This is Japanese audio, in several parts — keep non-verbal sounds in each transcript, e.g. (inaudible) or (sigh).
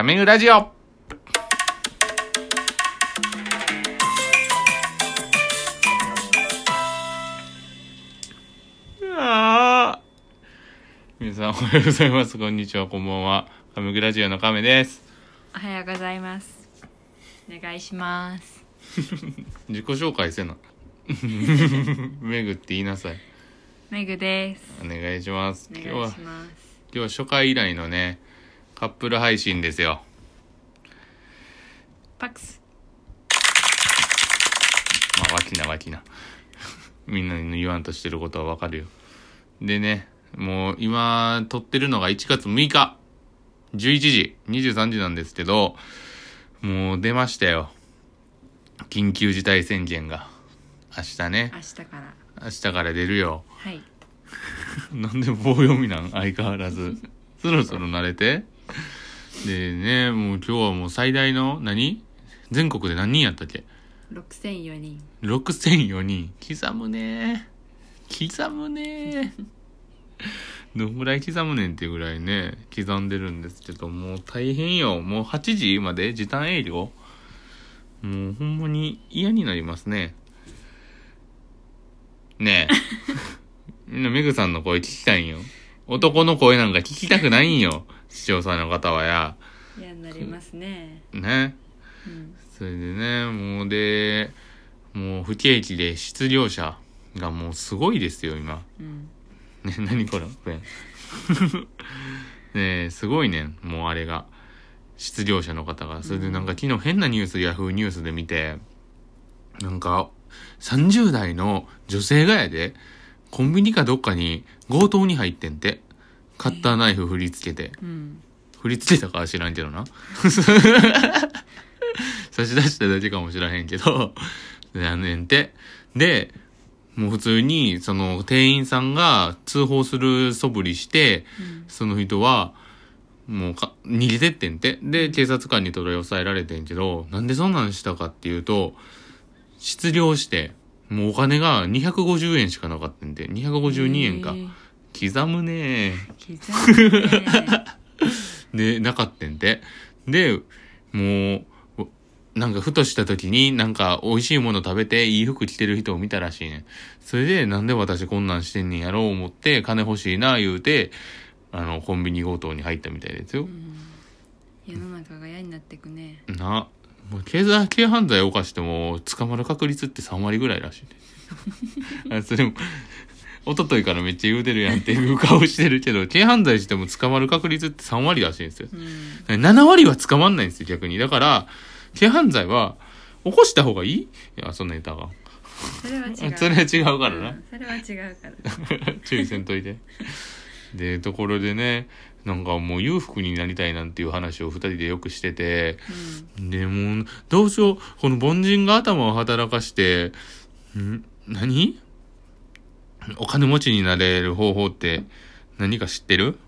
タメグラジオあー皆さんおはようございます。こんにちは、こんばんは。カメグラジオのカメです。おはようございます。お願いします。(laughs) 自己紹介せな。(laughs) メグって言いなさい。めぐです。お願いします。お今日は願いし、ます。今日は初回以来のね、カップル配信ですよ。パックス。まあ、わきなわきな。(laughs) みんなに言わんとしてることはわかるよ。でね、もう今撮ってるのが1月6日、11時、23時なんですけど、もう出ましたよ。緊急事態宣言が。明日ね。明日から。明日から出るよ。はい。(laughs) なんで棒読みなん？相変わらず。(laughs) そろそろ慣れて。(laughs) でね、もう今日はもう最大の何？全国で何人やったっけ？六千四人。6004人。刻むね。刻むね。(laughs) どんぐらい刻むねんっていうぐらいね刻んでるんですけどもう大変よ。もう8時まで時短営業。もうほんまに嫌になりますね。ねえ。(laughs) みんなメグさんの声聞きたいんよ。男の声なんか聞きたくないんよ視聴者の方はや嫌になりますね。ねうん。それでね、もうで、もう不景気で失業者がもうすごいですよ、今。うん。ね、何これペン。ねえすごいねん、もうあれが。失業者の方が。それでなんか昨日変なニュース、ヤフーニュースで見て、なんか、30代の女性がやで、コンビニかどっかに強盗に入ってんて。カッターナイフ振り付けて。うん。振り付けたかは知らんけどな。(laughs) 差し出しただけかもしらへんけど、やねんて。で、もう普通に、その、店員さんが通報する素振りして、うん。その人は、もうか、逃げてってんて。で、警察官に取り押さえられてんけど、なんでそんなんしたかっていうと、失業して、もうお金が250円しかなかったんで、252円かえ。ー刻むね刻むね。(laughs) で、なかったんで。で、もう、なんかふとした時になんか美味しいもの食べていい服着てる人を見たらしいねん。それでなんで私こんなんしてんねんやろう思って金欲しいな言うて、あの、コンビニ強盗に入ったみたいですよう。ん。世の中が嫌になってくね。な、もう経済、軽犯罪を犯しても捕まる確率って3割ぐらいらしいね。(laughs) あそれも、一昨日からめっちゃ言うてるやんっていう顔してるけど、軽犯罪しても捕まる確率って3割らしいんですよ。うん。7割は捕まんないんですよ、逆に。だから、軽犯罪は、起こした方がいい？いや、そんな言ったらあかん。それは違う。(laughs) それは違うからなうんそれは違うから。(laughs) 注意せんといて。で、ところでね、なんかもう裕福になりたいなんていう話を二人でよくしてて、で、もう、どうしよう、この凡人が頭を働かして、ん？何？お金持ちになれる方法って何か知ってる？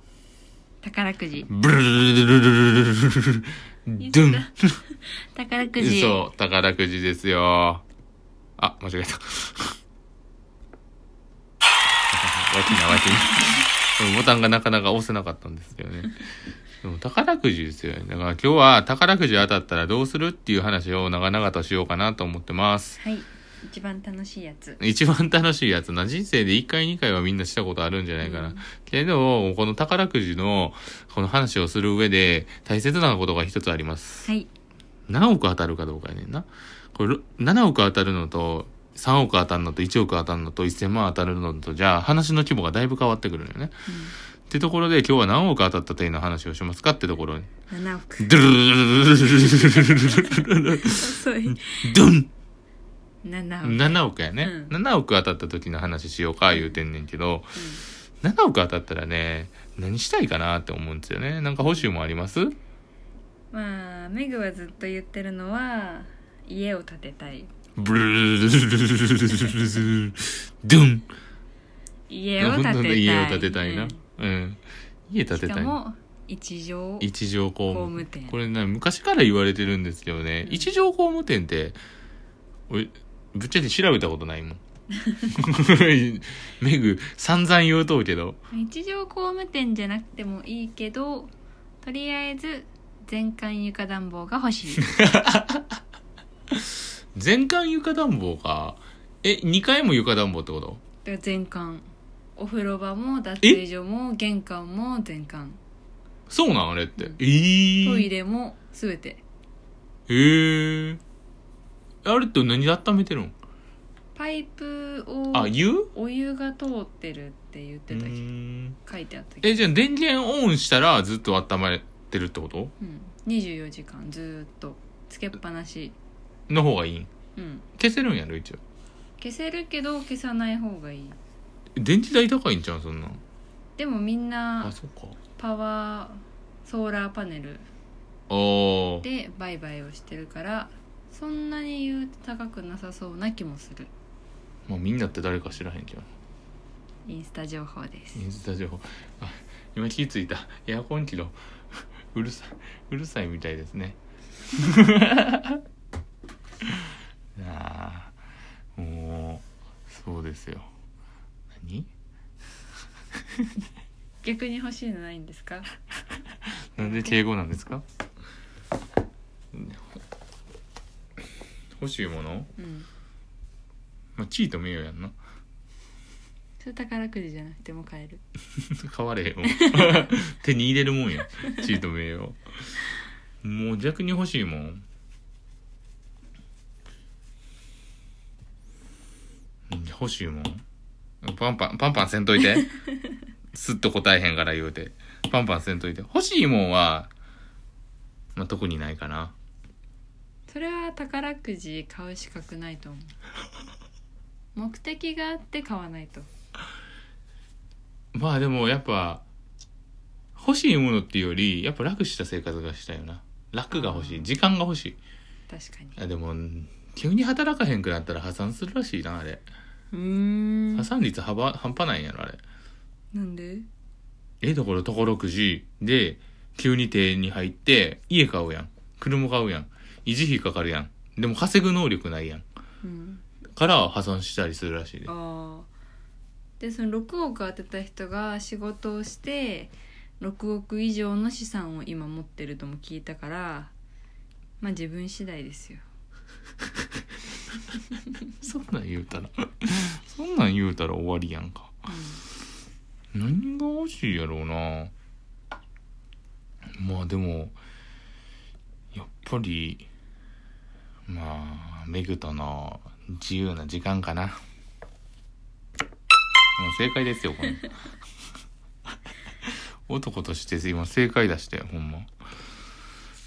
宝くじ。ブルルルルルルルルルルルドゥン宝くじ。そう、宝くじですよ。あ、間違えた。わきなわきな。このボタンがなかなか押せなかったんですけどね。でも宝くじですよね。だから今日は宝くじ当たったらどうするっていう話を長々としようかなと思ってます。はい。一番楽しいやつ。一番楽しいやつな。人生で1回2回はみんなしたことあるんじゃないかな。うんけど、この宝くじのこの話をする上で大切なことが一つあります。はい。何億当たるかどうかやねんな。これ、7億当たるのと、3億当たるのと、1億当たるのと、1000万当たるのと、じゃあ話の規模がだいぶ変わってくるのよね。ってところで今日は何億当たったというの話をしますかってところに。うん。7億。ドゥルルルルルルルルルルルル遅い。ドン7億。!7 億やね、うん7億当たった時の話しようか言うてんねんけど、7億当たったらね、何したいかなって思うんですよね。なんか報酬もあります？まあメグはずっと言ってるのは家を建てたいブルルルルルルルルルルルドゥン家を建てたい家を建てたいな。ううん。家建んてたい。一条一条工工務務店これね、昔から言われてるんですけどね、うん一条工務店って、俺、ぶっちゃけ調べたことないもん。(laughs) メグ、散々言うとうけど。一条工務店じゃなくてもいいけどとりあえず全館床暖房が欲しい。(laughs) 全館床暖房か。え2階も床暖房ってこと？だから全館。お風呂場も脱衣所も玄関も全館。そうなんあれって。うん。えー、トイレも全て。へえあれって何で温めてるんパイプをあ湯？お湯が通ってるって言ってたうけ書いてあったけどえじゃあ電源オンしたらずっと温めてるってこと？うん、24時間ずーっとつけっぱなし。の方がいいん？うん。消せるんやろ一応。消せるけど消さない方がいい。電池代高いんちゃうそんなんでもみんなあそっか。パワーソーラーパネルで売買をしてるからそんなに言うと高くなさそうな気もする。まあみんなって誰か知らへんじゃんインスタ情報です。インスタ情報。あ今気づいた。エアコン機のう。(laughs) るさい。うるさいみたいですね。(laughs) ああもうそうですよ。何？(laughs) 逆に欲しいのないんですか？なんで敬語なんですか？欲しいもの、うん。まあ、チート名誉やんな。それ宝くじじゃなくても買える。(laughs) 買われへんもん (laughs) 手に入れるもんやチート名誉もう逆に欲しいもん。欲しいもん。パンパンパンパンせんといて。(laughs) すっと答えへんから言うて。パンパンせんといて。欲しいもんは、まあ、特にないかなそれは宝くじ買う資格ないと思う。目的があって買わないと。まあでもやっぱ欲しいものっていうよりやっぱ楽した生活がしたいよな。楽が欲しい。時間が欲しい。確かに。あでも急に働かへんくなったら破産するらしいなあれ。うーん。破産率はば半端ないんやろあれ。なんで？えだから宝くじで急に手に入って家買うやん。車買うやん維持費かかるやん。でも稼ぐ能力ないやん。うんから破産したりするらしいで。ああでその6億当てた人が仕事をして6億以上の資産を今持ってるとも聞いたからまあ自分次第ですよ。(laughs) そんなん言うたら (laughs) そんなん言うたら終わりやんか。何が欲しいやろうな。まあでもやっぱりまあめぐとの自由な時間かな。もう正解ですよこれ。(laughs) 男として今正解出したよほんま。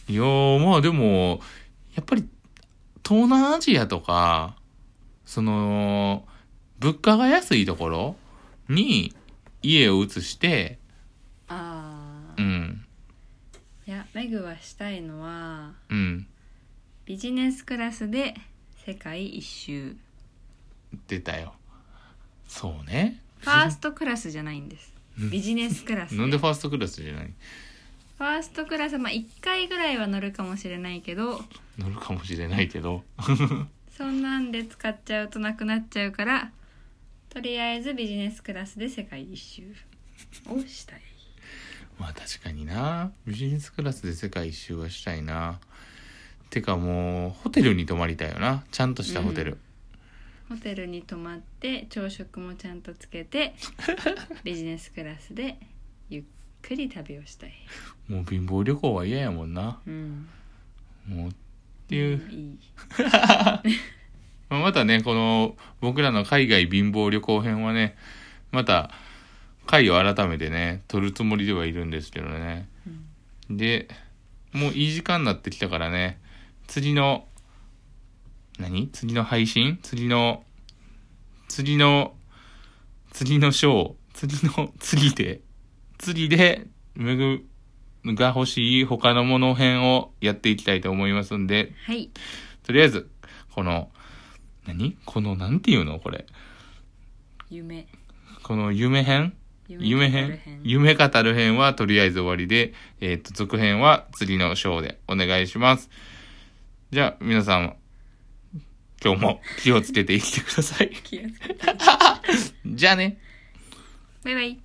いやーまあでもやっぱり東南アジアとかその物価が安いところに家を移してああうん。いやメグはしたいのはうんビジネスクラスで世界一周。出たよ。そうね。ファーストクラスじゃないんです。ビジネスクラスなんでファーストクラスじゃない？ファーストクラスまあ1回ぐらいは乗るかもしれないけど。乗るかもしれないけど。(laughs) そんなんで使っちゃうとなくなっちゃうからとりあえずビジネスクラスで世界一周。をしたい。まあ確かにな。ビジネスクラスで世界一周はしたいなてかもうホテルに泊まりたいよな。ちゃんとしたホテル、ホテルに泊まって朝食もちゃんとつけて (laughs) ビジネスクラスでゆっくり旅をしたい。もう貧乏旅行は嫌やもんな。うん。もうっていう、んいい。(laughs) まあまたねこの僕らの海外貧乏旅行編はねまた回を改めてね撮るつもりではいるんですけどね。でもういい時間になってきたからね次の何？次の配信？次の次の次のショー？次の次で？次でめぐが欲しい他のもの編をやっていきたいと思いますんで。はい。とりあえずこの何？このなんていうの？これ。夢。この夢編？夢編？夢語る編はとりあえず終わりで、えっ、と、続編は次のショーでお願いします。じゃあ、皆さん、今日も気をつけて生きてください。気をつけて (laughs) じゃあね。バイバイ